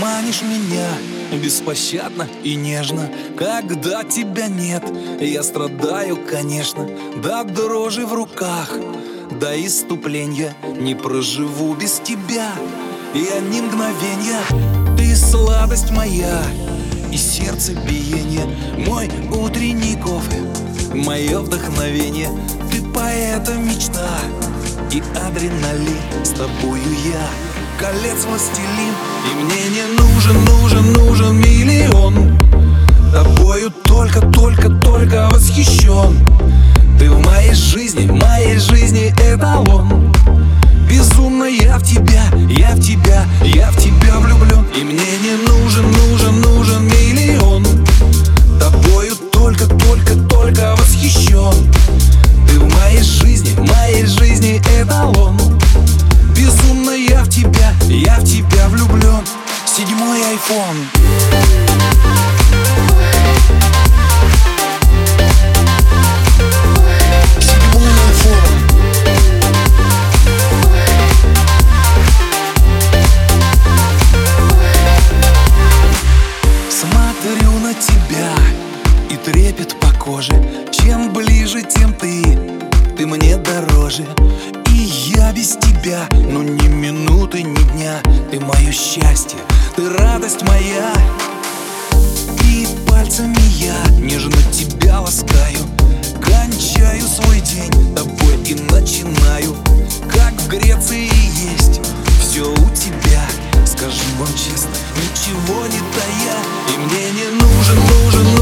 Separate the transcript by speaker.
Speaker 1: Манишь меня беспощадно и нежно Когда тебя нет, я страдаю, конечно До дрожи в руках, до иступления Не проживу без тебя. Я ни мгновенья Ты сладость моя и сердце биение Мой утренний кофе, мое вдохновение. Ты поэта мечта и адреналин С тобою я. Колец властелин И мне не нужен, нужен, миллион. Тобою только, только, только восхищен. Ты в моей жизни, в моей жизни эталон Айфон Смотрю на тебя и трепет по коже. Чем ближе, тем ты, ты мне дороже. И я без тебя, ну ни минуты, ни дня. Ты мое счастье, ты радость моя. И пальцами я нежно тебя ласкаю. Кончаю свой день тобой и начинаю. Как в Греции есть все у тебя. Скажу вам честно, ничего не тая. И мне не нужен, нужен